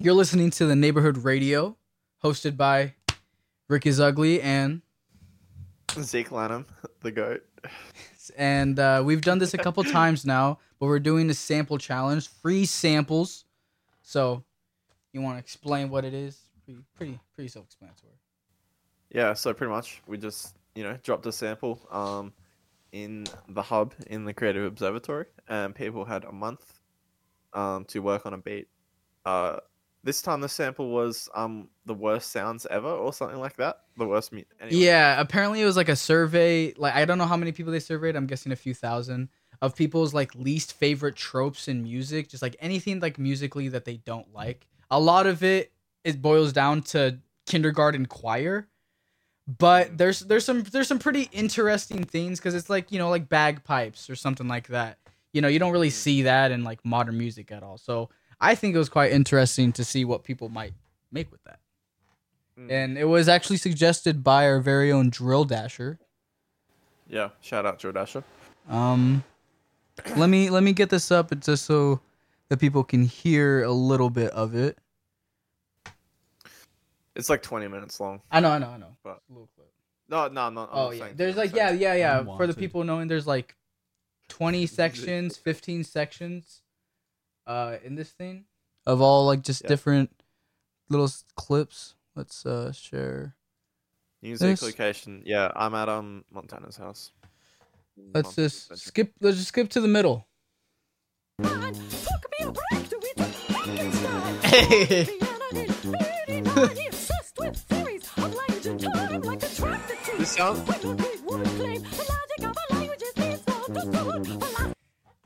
You're listening to the Neighborhood Radio, hosted by Rick is Ugly and Zeke Lanham, the goat. and uh, we've done this a couple times now, but we're doing a sample challenge, free samples. So, you want to explain what it is? Pretty, pretty, pretty self-explanatory. Yeah, so pretty much we just you know dropped a sample um in the hub in the Creative Observatory, and people had a month um to work on a beat. Uh, this time the sample was um the worst sounds ever or something like that. The worst mu- anyway. Yeah, apparently it was like a survey. Like I don't know how many people they surveyed. I'm guessing a few thousand of people's like least favorite tropes in music, just like anything like musically that they don't like. A lot of it it boils down to kindergarten choir. But there's there's some there's some pretty interesting things because it's like you know like bagpipes or something like that. You know you don't really see that in like modern music at all. So I think it was quite interesting to see what people might make with that. Mm. And it was actually suggested by our very own Drill Dasher. Yeah, shout out Joe Dasher. Um, let me let me get this up just so that people can hear a little bit of it. It's like twenty minutes long. I know, I know, I know. But- A little clip. No, no, no. I'm Oh yeah, saying- there's I'm like yeah, saying- yeah, yeah. For the people knowing, there's like twenty sections, fifteen sections, uh, in this thing of all like just Yeah. different little s- clips. Let's uh share. music this- location. Yeah, I'm at um Montana's house. Let's Montana's just Adventure. skip. Let's just skip to the middle. This sound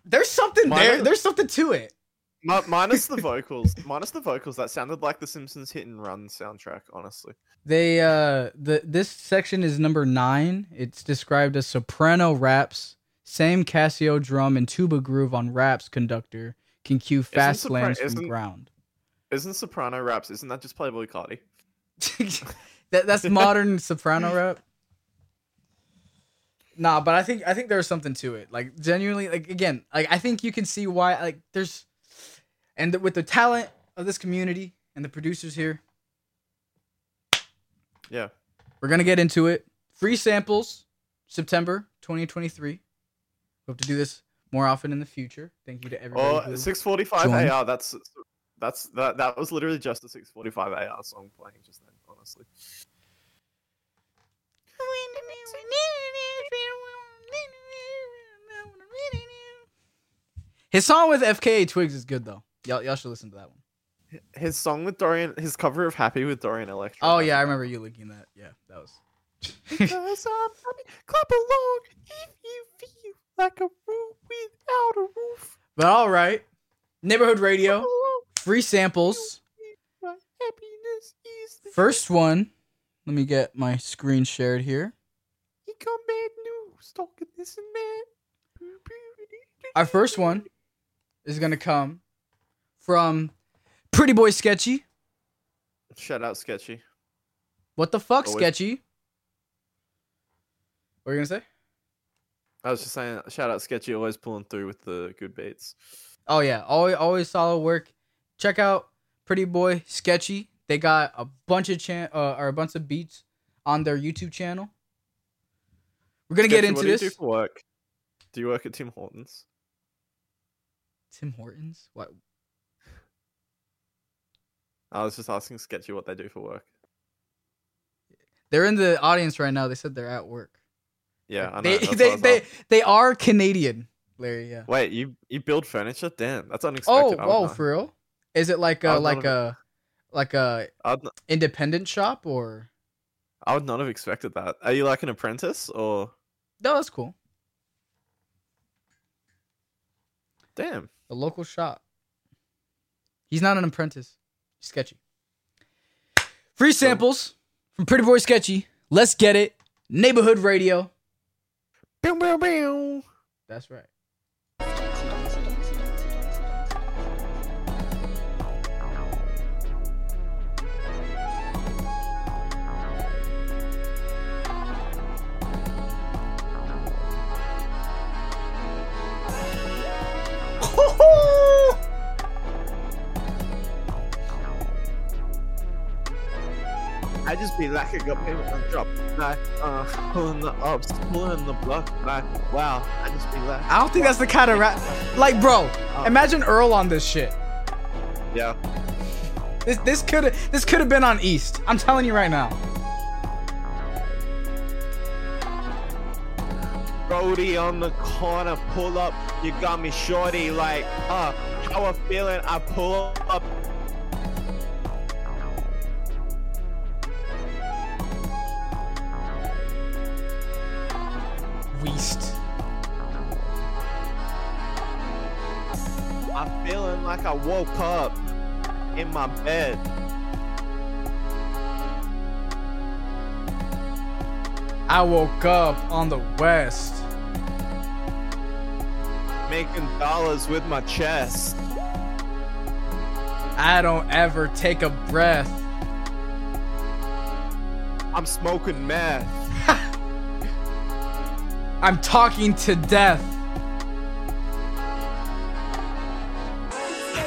There's something Mine there. is- There's something to it. Mi- minus the vocals. minus the vocals. That sounded like the Simpsons Hit and Run soundtrack. Honestly. They uh the this section is number nine. It's described as soprano raps, same Casio drum and tuba groove on raps conductor can cue fast sopra- slams from isn't- ground. Isn't soprano raps? Isn't that just Playboi Carti? that that's modern soprano rap. Nah, but I think I think there's something to it. Like genuinely, like again, like I think you can see why. Like there's, and with the talent of this community and the producers here, Yeah. We're gonna get into it. Free samples, September 2023. Hope to do this more often in the future. Thank you to everybody. Oh, who- 645 joined. AR. That's that's that that was literally just a 645 AR song playing just then. Honestly. His song with FKA Twigs is good though. Y'all, y'all should listen to that one. His song with Dorian, his cover of Happy with Dorian Electra. Oh yeah, I remember you linking that. Yeah, that was. Because I'm happy. Clap along if you feel like a room without a roof. But all right, neighborhood radio, free samples. happiness is the First one. Let me get my screen shared here. He come bad news, talking this and that. Our first one is gonna come from Pretty Boy Sketchy. Shout out Sketchy. What the fuck, Always- Sketchy? What are you gonna say? I was just saying, shout out Sketchy, always pulling through with the good beats. Oh yeah, always always solid work. Check out Pretty Boy Sketchy. They got a bunch of chan uh, or a bunch of beats on their YouTube channel. We're gonna get Sketchy, into what do you this. do for work? Do you work at Tim Hortons? Tim Hortons. What? I was just asking Sketchy what they do for work. They're in the audience right now. They said they're at work. Yeah, I know. They that's they they, they are Canadian, Larry. Yeah. Wait, you you build furniture? Damn, that's Oh, unexpected. Oh, not- for real? Is it like a like a like a I would, not, independent shop or? I would not have expected that. Are you like an apprentice or? No, that's cool. Damn. A local shop. He's not an apprentice. Sketchy. Free samples from Pretty Boy Sketchy. Let's get it. Neighborhood radio. That's right. Just be lacking a payment on drop. Like, uh, pulling the ups, pulling the block. Like, wow. I just be like, I don't think that's the kind of rap. Like, bro, imagine Earl on this shit. yeah. This this could have this could have been on East. I'm telling you right now. Brody on the corner, pull up. You got me shorty. Like, uh, how I feeling? I pull up. Woke up in my bed. I woke up on the west. Making dollars with my chest. I don't ever take a breath. I'm smoking meth. I'm talking to death.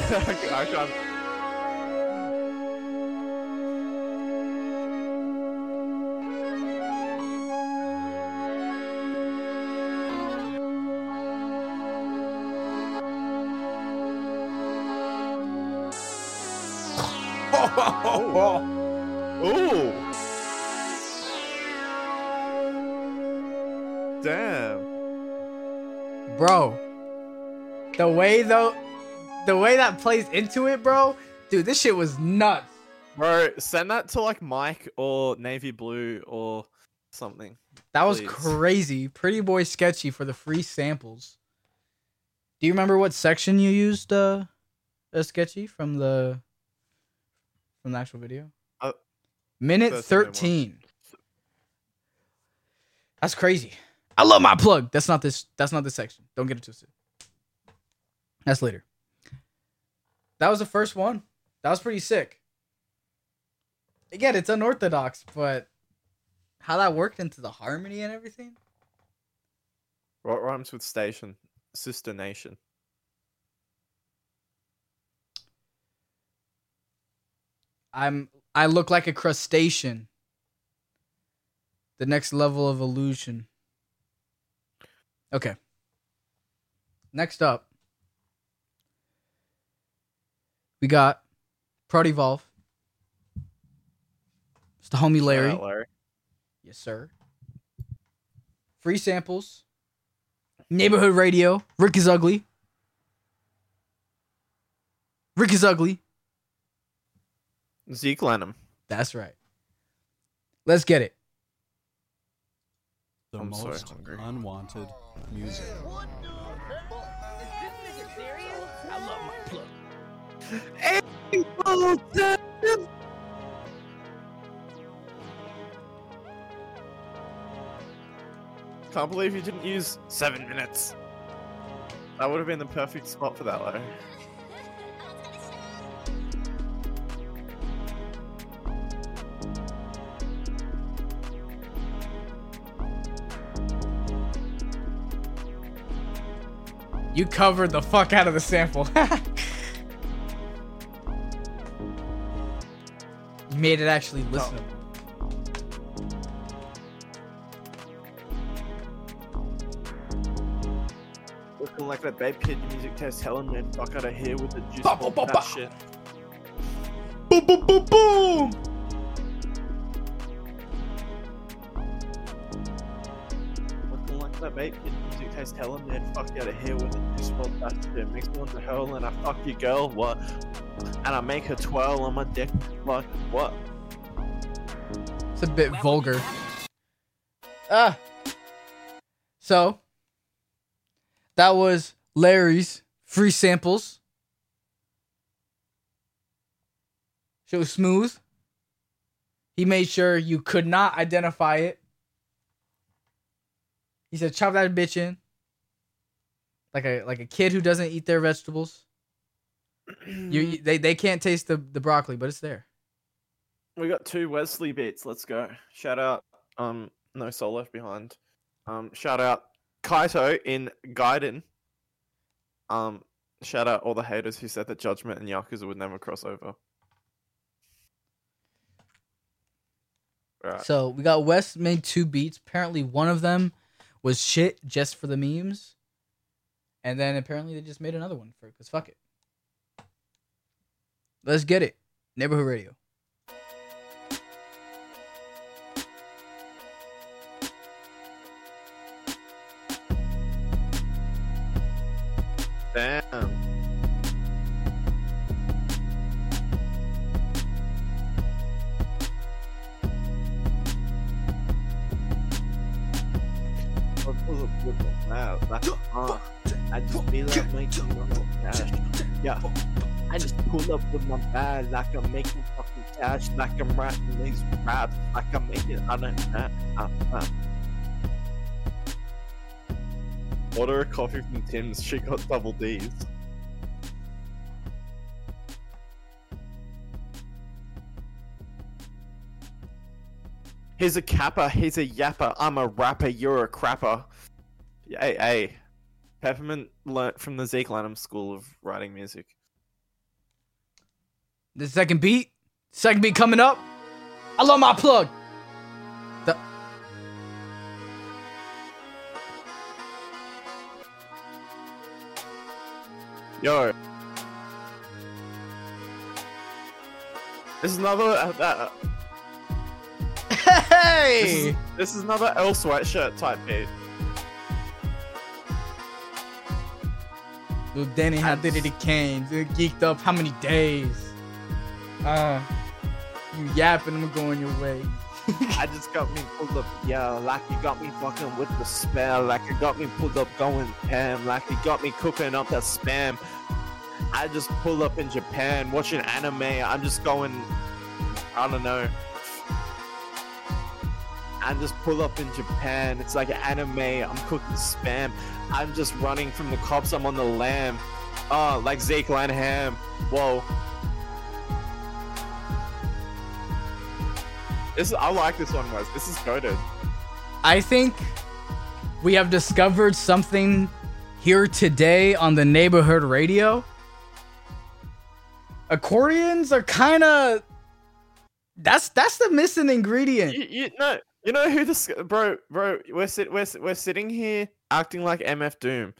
I can't. Ooh. Damn. bro. The way though, the way that plays into it, bro. Dude, this shit was nuts. Bro, send that to like Mike or Navy Blue or something. That was Please. crazy. Pretty boy sketchy for the free samples. Do you remember what section you used, uh, uh sketchy from the from the actual video? Uh, Minute that's the name one. thirteen. That's crazy. I love my plug. That's not this. That's not this section. Don't get it twisted. That's later. That was the first one. That was pretty sick. Again, it's unorthodox, but how that worked into the harmony and everything. What rhymes with station? Sister Nation. I'm I look like a crustacean. The next level of illusion. Okay. Next up, we got Prod Evolve. It's the homie Larry. out, Larry. Yes, sir. Free samples. Neighborhood radio. Rick is ugly. Rick is ugly. Zeke Lanham. That's right. Let's get it. The I'm so most hungry. unwanted music. Can't believe you didn't use seven minutes. That would have been the perfect spot for that, Larry. You covered the fuck out of the sample. made it actually listenable. Looking like that babe kid music test telling me fuck out of here with the juice Ba, bomb, ba, ba, that shit. Boom, boom, boom, boom. Looking like that babe kid test telling me fuck out of here with juice bomb, that shit. Makes want to hurl and I fuck your girl, what? And I make her twirl on my dick, like, what? It's a bit vulgar. Ah. So, that was Larry's free samples. Show smooth. He made sure you could not identify it. He said, "Chop that bitch in." Like a like a kid who doesn't eat their vegetables. You, they, they can't taste the, the broccoli, but it's there. We got two Wesley beats. Let's go. Shout out, um, no soul left behind. Um, shout out Kaito in Gaiden. Um, shout out all the haters who said that Judgment and Yakuza would never cross over. Alright. So we got West made two beats. Apparently one of them was shit just for the memes, and then apparently they just made another one for because fuck it. Let's get it. Neighborhood radio. Pull up with my bag like I'm making fucking cash, like I'm writing these raps, like I'm making I don't know. Uh, uh. Order a coffee from Tim's. She got double D's. He's a capper. He's a yapper. I'm a rapper. You're a crapper. Hey, hey. Peppermint learnt from the Zeke Lanham School of Writing Music. The second beat, second beat coming up. I love my plug. The Yo. This is another. Uh, uh, this, hey, is, this is another Earl Sweatshirt type beat. Little Danny, how did it came? Dude, geeked up. How many days? Uh, you yapping, I'm going your way. I just got me pulled up, yeah, like you got me fucking with the spell, like you got me pulled up going ham, like you got me cooking up that spam. I just pull up in Japan watching anime. I'm just going, I don't know. I just pull up in Japan. It's like anime. I'm cooking spam. I'm just running from the cops. I'm on the lam. Oh, like Zeke Lanham. Whoa. This I like this one, Wes. This is goaded. I think we have discovered something here today on the neighborhood radio. Accordions are kind of that's that's the missing ingredient. You, you know, you know who this bro, bro. We're sit, we're we're sitting here acting like MF Doom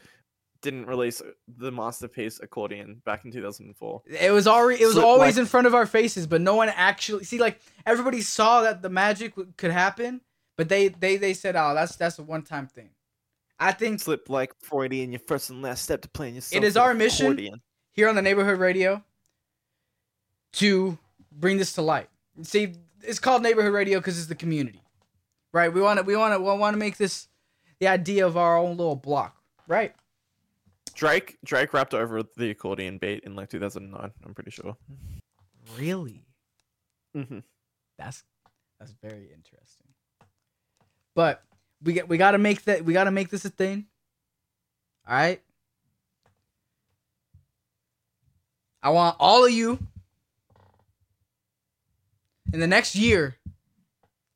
didn't release the masterpiece accordion back in 2004. It was already it was always like- in front of our faces, but no one actually see like everybody saw that the magic w- could happen, but they they they said, "Oh, that's that's a one-time thing." I think Slip like Freudian, your first and last step to playing yourself. is an our mission- accordion. here on the neighborhood radio to bring this to light. See, it's called neighborhood radio because it's the community, right? We want to we want to we want to make this the idea of our own little block, right? Drake Drake rapped over the accordion beat in like 2009. I'm pretty sure. Really, hmm that's that's very interesting. But we get we got to make that we got to make this a thing. All right. I want all of you in the next year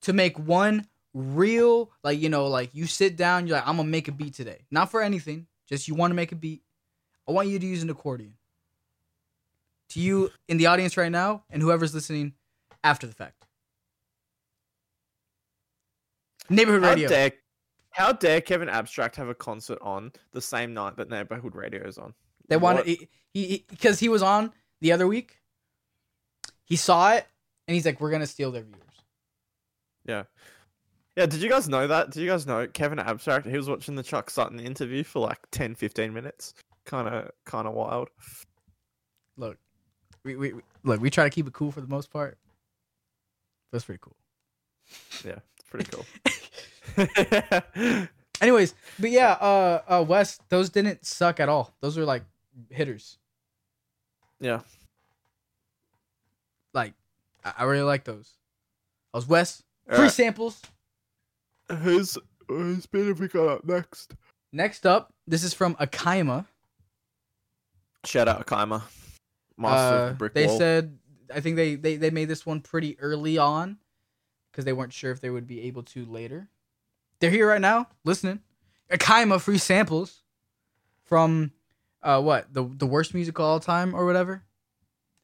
to make one real like you know like you sit down you're like I'm gonna make a beat today. Not for anything, just you want to make a beat. I want you to use an accordion. To you in the audience right now and whoever's listening after the fact. Neighborhood How radio. dare, how dare Kevin Abstract have a concert on the same night that Neighborhood Radio is on? They wanted What? he he because he, was on the other week. He saw it and he's like, "We're gonna steal their viewers." Yeah. Yeah, did you guys know that? Did you guys know Kevin Abstract? He was watching the Chuck Sutton interview for like 10, 15 minutes. Kind of, kind of wild. Look, we, we we- look. We try to keep it cool for the most part. That's pretty cool. Yeah, it's pretty cool. Anyways, but yeah, uh, uh, Wes, those didn't suck at all. Those were like hitters. yeah. Like, I, I really like those. I was Wes. Free Alright, samples. Who's who's been if we got up next? Next up, this is from Akaima. Shout out Akaima, master of Uh, brick they wall. said I think they, they they made this one pretty early on because they weren't sure if they would be able to later. They're here right now, listening. Akaima free samples from uh what the the worst music of all time or whatever.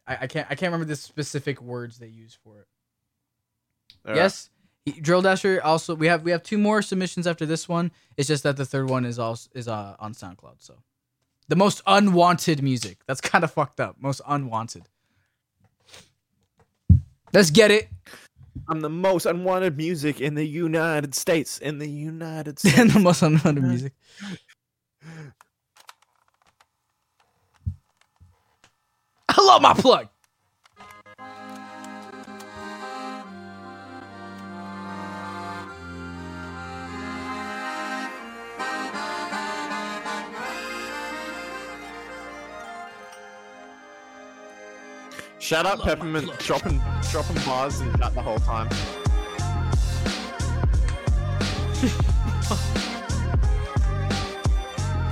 I, I can't I can't remember the specific words they use for it. Alright. Yes, He- Drill Dasher also we have we have two more submissions after this one. It's just that the third one is also is uh on SoundCloud. So the most unwanted music. That's kind of fucked up. Most unwanted. Let's get it. I'm the most unwanted music in the United States. In the United States. and the most unwanted music. Hello, my plug. Shout out Peppermint dropping dropping bars and chat the whole time.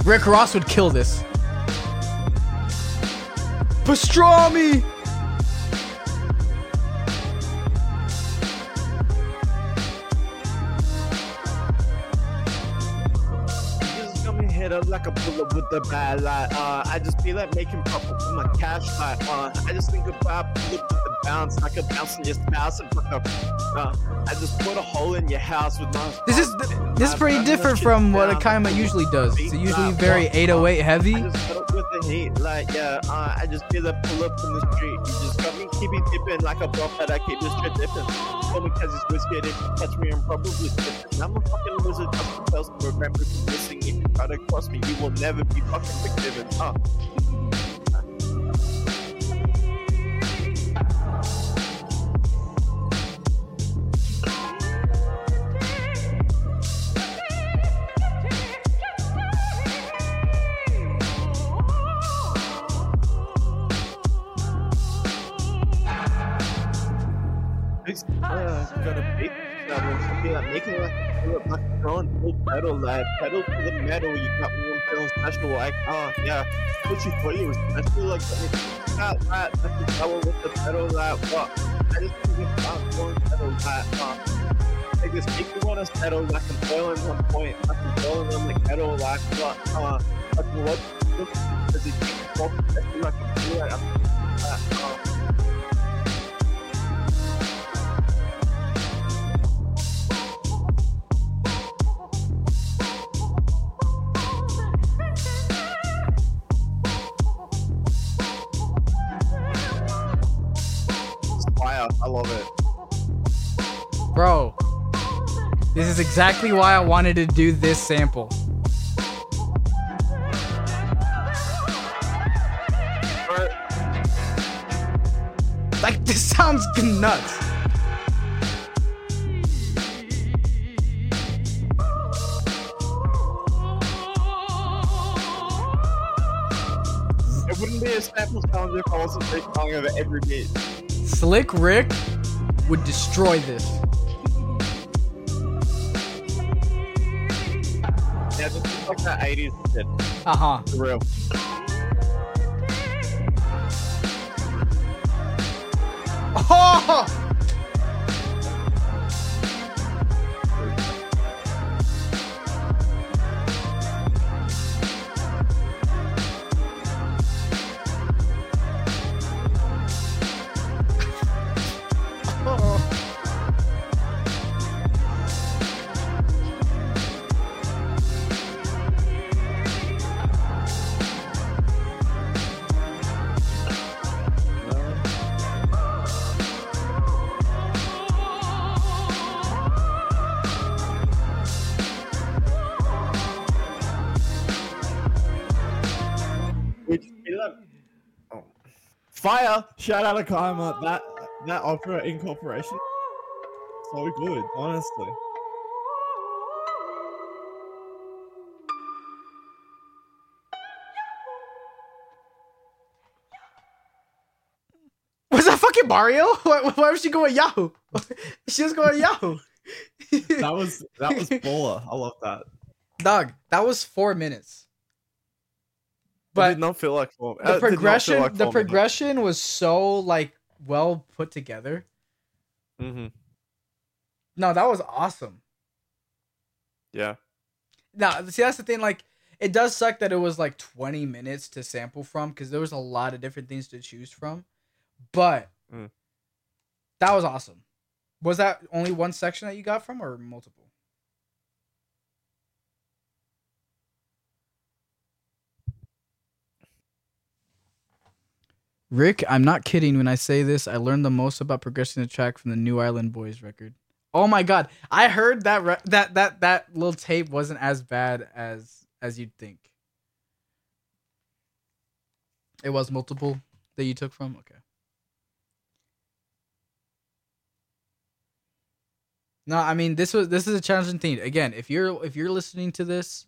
Rick Ross would kill this. Pastrami. Like a bullet with the bad light. Uh, I just feel like making profit with my cash light. Uh, I just think about bounce, like a bounce in your spouse and fuck up. Uh, I just put a hole in your house with my. This is this is pretty different from what Akaima usually does. It's usually very 808 heavy. I just put up with the heat, like yeah. Uh, I just feel that pull up in the street. You just got me keep it dipping like a buff that I keep this shit dipping. Call me cause it's whiskey, if you catch me, I'm probably slipping. I'm a fucking wizard, I'm the best program for missing. If you try to cross me, you will never be fucking forgiven. Uh. Like making like a like throwing full pedal, like pedal to the metal. You got one feeling special, like, oh yeah. What you thought you was special, like, that, that, that's the power with the pedal, like, what? I just think about throwing pedal, like, uh, I just make you to settle like I'm boiling one point, like I'm boiling on the kettle, like what, uh, like what, does it like like, I'm, uh, is exactly why I wanted to do this sample. Like, this sounds nuts. It wouldn't be a sample challenge if I wasn't freestyling over every beat. Slick Rick would destroy this. Yeah, this is like that 80s shit. Uh huh. For real. Oh! Fire! Shout out to Kaima. That that opera incorporation. So good, honestly. Was that fucking Mario? Why, why was she going Yahoo? she was going Yahoo. That was that was baller. I love that. Dog, that was four minutes. But But did not feel like the progression, the progression was so like well put together. Mm-hmm. No, that was awesome. Yeah. Now, see, that's the thing. Like, it does suck that it was like 20 minutes to sample from because there was a lot of different things to choose from. But Mm. that was awesome. Was that only one section that you got from, or multiple? Rick, I'm not kidding when I say this. I learned the most about progressing the track from the New Island Boys record. Oh my god, I heard that re- that that that little tape wasn't as bad as as you'd think. It was multiple that you took from. Okay. No, I mean this was this is a challenging thing. Again, if you're if you're listening to this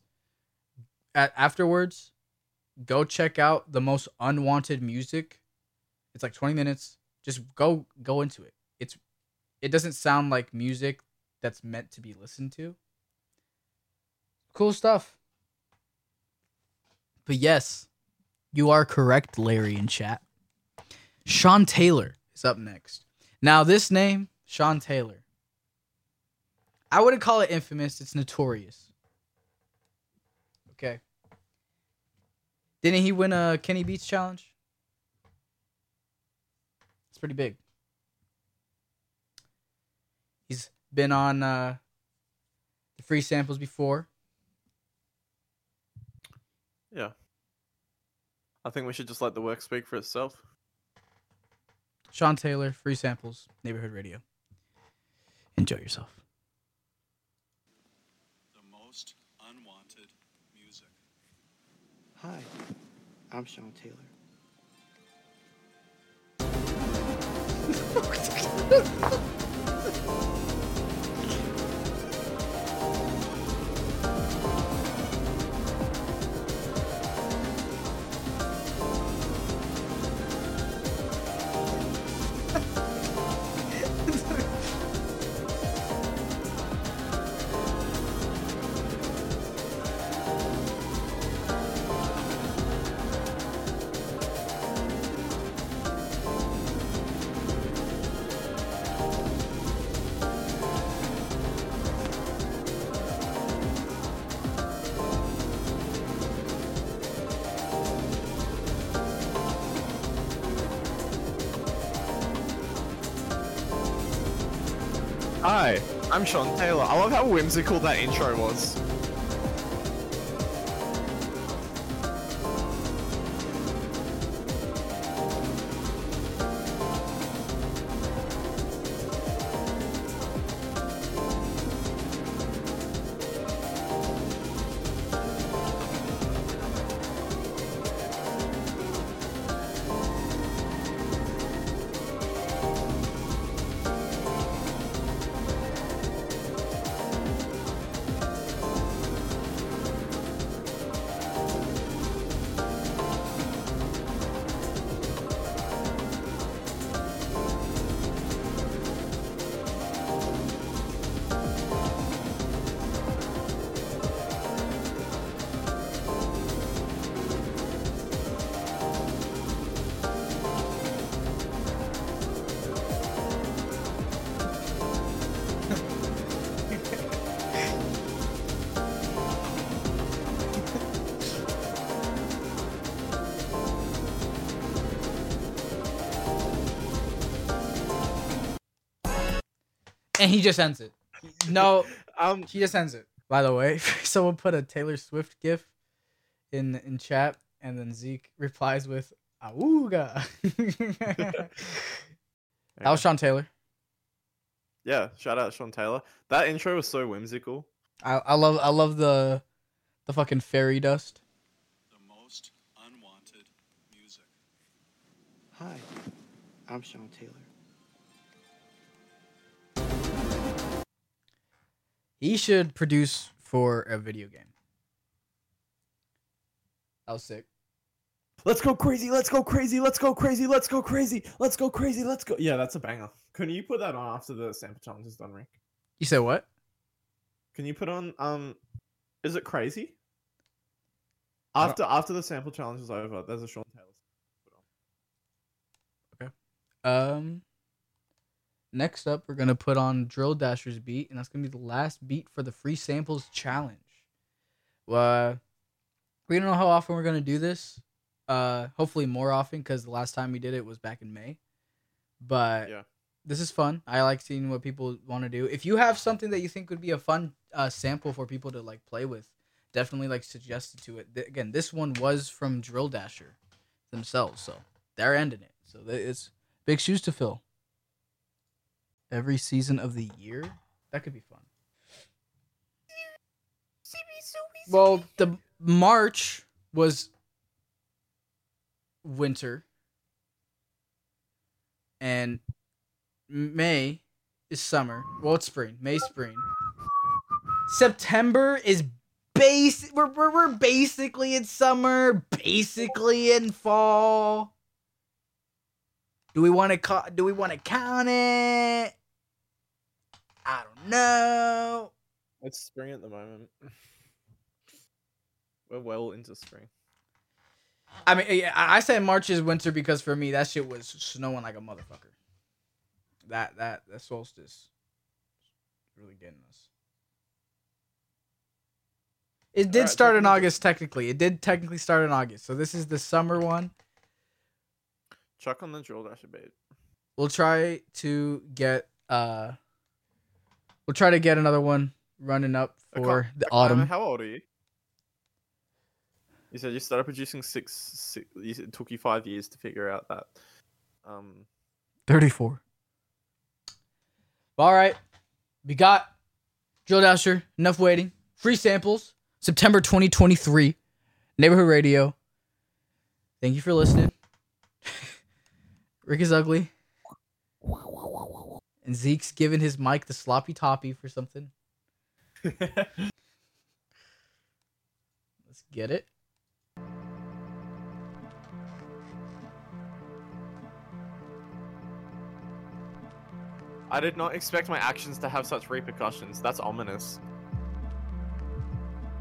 at afterwards, go check out the most unwanted music. It's like 20 minutes. Just go go into it. It's it doesn't sound like music that's meant to be listened to. Cool stuff. But yes, you are correct, Larry in chat. Sean Taylor is up next. Now, this name, Sean Taylor, I wouldn't call it infamous, it's notorious. Okay. Didn't he win a Kenny Beats challenge? It's pretty big. He's been on uh, the free samples before. Yeah. I think we should just let the work speak for itself. Sean Taylor, free samples, neighborhood radio. Enjoy yourself. The most unwanted music. Hi, I'm Sean Taylor. 送っ。Hi, I'm Sean Taylor. I love how whimsical that intro was. And he just ends it. No, Um, he just ends it. By the way, someone put a Taylor Swift gif in in chat, and then Zeke replies with "Awooga." that was Sean Taylor. yeah, shout out Sean Taylor. That intro was so whimsical. I, I love I love the the fucking fairy dust. The most unwanted music. Hi, I'm Sean Taylor. He should produce for a video game. That was sick. Let's go crazy. Let's go crazy. Let's go crazy. Let's go crazy. Let's go crazy. Let's go. Yeah, that's a banger. Can you put that on after the sample challenge is done, Rick? You said what? Can you put on um is it crazy? After after the sample challenge is over, there's a Sean Taylor. Okay. Um. Next up, we're gonna put on Drill Dasher's beat, and that's gonna be the last beat for the free samples challenge. Uh, we don't know how often we're gonna do this. Uh, hopefully more often, because the last time we did it was back in May. But Yeah. this is fun. I like seeing what people want to do. If you have something that you think would be a fun uh, sample for people to like play with, definitely like suggest it to it. Th- again, this one was from Drill Dasher themselves, so they're ending it. So it's big shoes to fill. Every season of the year, that could be fun. Well, the March was winter, and May is summer. Well, it's spring. May, spring. September is base. We're, we're, we're basically in summer, basically in fall. Do we want to ca- Do we want to count it? I. It's spring at the moment. We're well into spring. I mean, yeah, I I said March is winter because for me that shit was snowing like a motherfucker. That that that solstice really getting us. It did Alright, start in August technically. It did technically start in August. So this is the summer one. Chuck on the drill dasher bait. We'll try to get uh we'll try to get another one running up for the autumn. How old are you? You said you started producing six. six it took you five years to figure out that. Um, 34. All right. We got Drill Dasher. Enough waiting. Free samples. September 2023. Neighborhood Radio. Thank you for listening. Rick is ugly. And Zeke's giving his mic the sloppy toppy for something. Let's get it. I did not expect my actions to have such repercussions. That's ominous.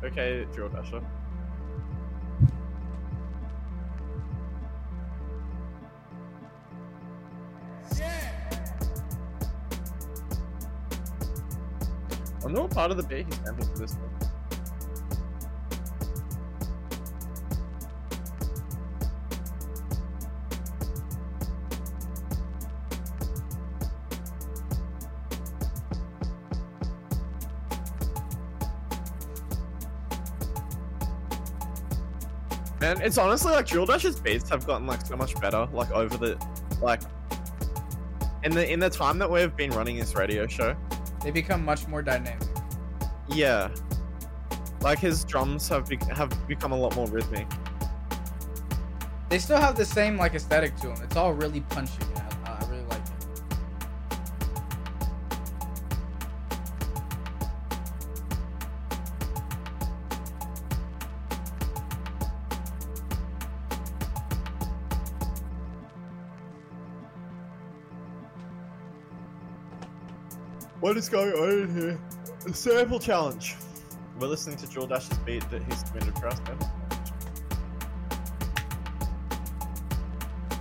Okay, drill dasher. Part of the beat he sampled for this one. Man, it's honestly like Drill Dash's beats have gotten like so much better, like over the like in the in the time that we've been running this radio show. They become much more dynamic. Yeah. Like his drums have be- have become a lot more rhythmic. They still have the same like aesthetic to them. It's all really punchy. I, I really like it. What is going on in here? Sample challenge. We're listening to Drill Dash's beat that he's submitted for us. Sample.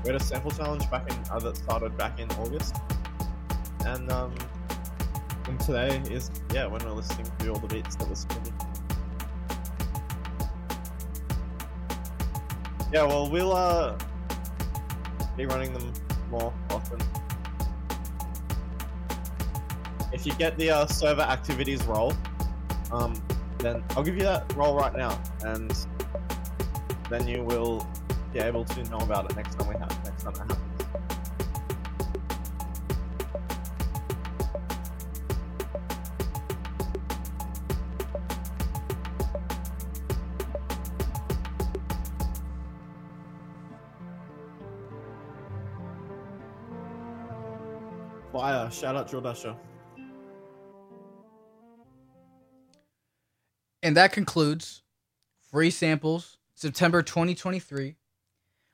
We had a sample challenge back in uh, that started back in August, and um, and today is yeah when we're listening to all the beats that were submitted. Yeah, well we'll uh be running them more often. If you get the uh, server activities role, um, then I'll give you that role right now, and then you will be able to know about it next time we have next time that happens. Fire! Shout out Dasher. And that concludes free samples September 2023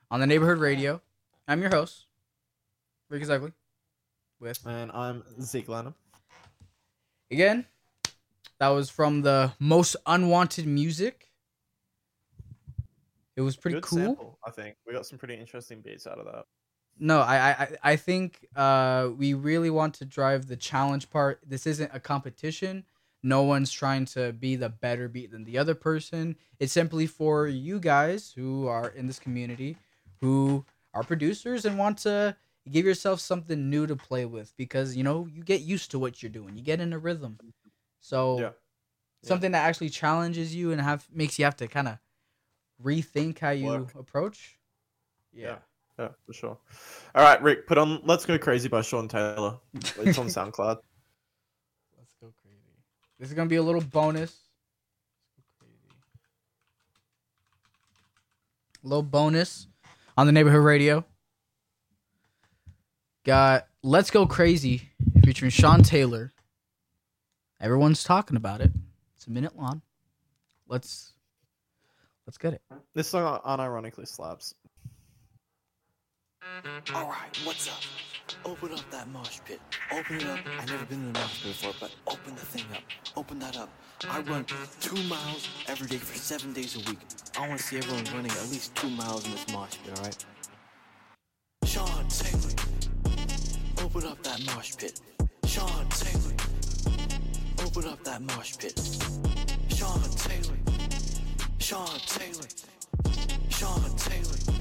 on the neighborhood radio. I'm your host, Rick is Ugly. With And I'm Zeke Lanham. again, that was from the most unwanted music. It was pretty Good cool. sample, I think we got some pretty interesting beats out of that. No, I, I, I think uh, we really want to drive the challenge part. This isn't a competition. No one's trying to be the better beat than the other person. It's simply for you guys who are in this community, who are producers and want to give yourself something new to play with because you know you get used to what you're doing. You get in a rhythm. So Yeah. something that actually challenges you and have makes you have to kind of rethink how you Work. approach. Yeah. Yeah, for sure. All right, Rick, put on "Let's Go Crazy" by Sean Taylor. It's on SoundCloud. This is gonna be a little bonus. Little bonus on the neighborhood radio. Got "Let's Go Crazy" featuring Sean Taylor. Everyone's talking about it. It's a minute long. Let's let's get it. This song unironically slaps. Alright, what's up? Open up that mosh pit. Open it up. I've never been in a mosh pit before, but open the thing up. Open that up. I run two miles every day for seven days a week. I want to see everyone running at least two miles in this mosh pit, alright? Sean Taylor. Open up that mosh pit. Sean Taylor. Open up that mosh pit. Sean Taylor. Sean Taylor. Sean Taylor.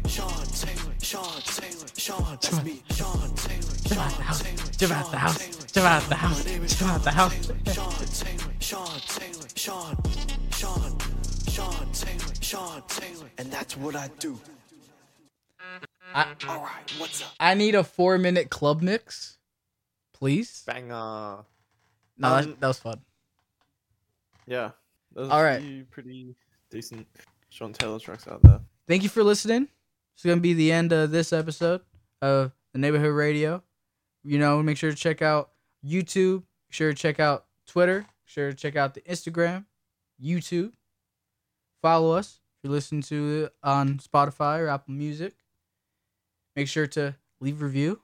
Sean Taylor, Sean Taylor, Sean, that's me, Sean Taylor, Sean Taylor, Jump out the house. Jump out the house. My Jump out the house. Sean Taylor, Sean Taylor, Sean, Sean, Sean Taylor, Sean Taylor, and that's what I do. I, All right, what's up? I need a four minute club mix, please. Banger. No, Um, that, that was fun. Yeah. There's All a pretty decent Sean Taylor tracks out there. Thank you for listening. It's gonna be the end of this episode of the Neighborhood Radio. You know, make sure to check out YouTube. Make sure to check out Twitter. Make sure to check out the Instagram, YouTube. Follow us if you're listening to it on Spotify or Apple Music. Make sure to leave a review.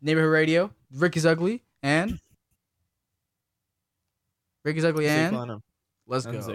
Neighborhood Radio. Rick is ugly and Rick is ugly and let's go.